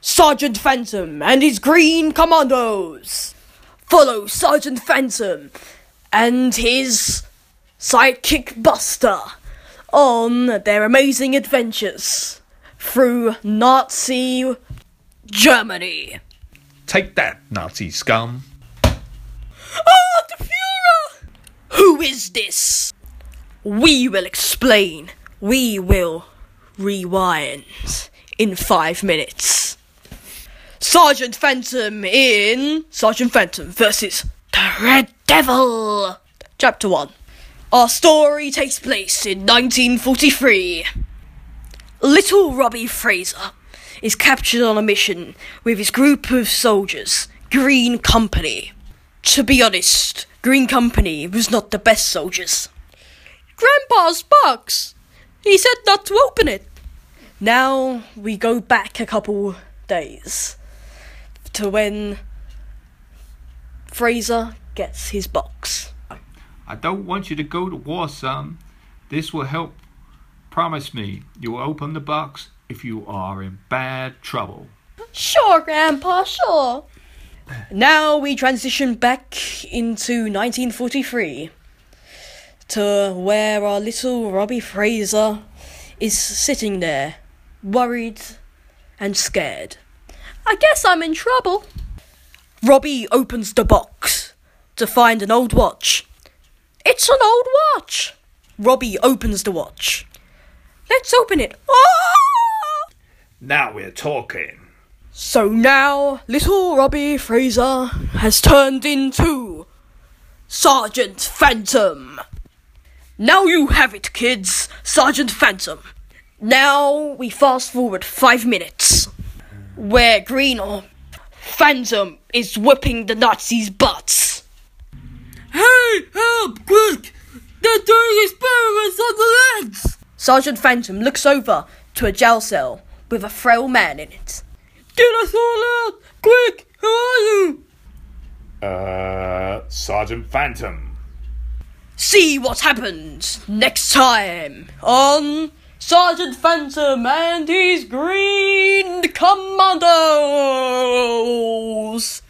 Sergeant Phantom and his Green Commandos. Follow Sergeant Phantom and his sidekick Buster on their amazing adventures through Nazi Germany. Take that, Nazi scum. Ah, the Fuhrer! Who is this? We will explain. We will rewind in five minutes. Sergeant Phantom in Sergeant Phantom versus the Red Devil. Chapter 1. Our story takes place in 1943. Little Robbie Fraser is captured on a mission with his group of soldiers, Green Company. To be honest, Green Company was not the best soldiers. Grandpa's box! He said not to open it. Now we go back a couple days to when Fraser gets his box. I don't want you to go to war, son. This will help. Promise me you will open the box if you are in bad trouble. Sure, Grandpa, sure. Now we transition back into 1943 to where our little Robbie Fraser is sitting there, worried and scared. I guess I'm in trouble. Robbie opens the box to find an old watch. It's an old watch. Robbie opens the watch. Let's open it. Ah! Now we're talking. So now, little Robbie Fraser has turned into Sergeant Phantom. Now you have it, kids, Sergeant Phantom. Now we fast forward five minutes, where Green or Phantom is whipping the Nazis' butts. Hey, help, quick! They're doing experiments on the legs! Sergeant Phantom looks over to a jail cell with a frail man in it. Get us all out! Quick! Who are you? Uh, Sergeant Phantom. See what happens next time on Sergeant Phantom and his Green Commandos!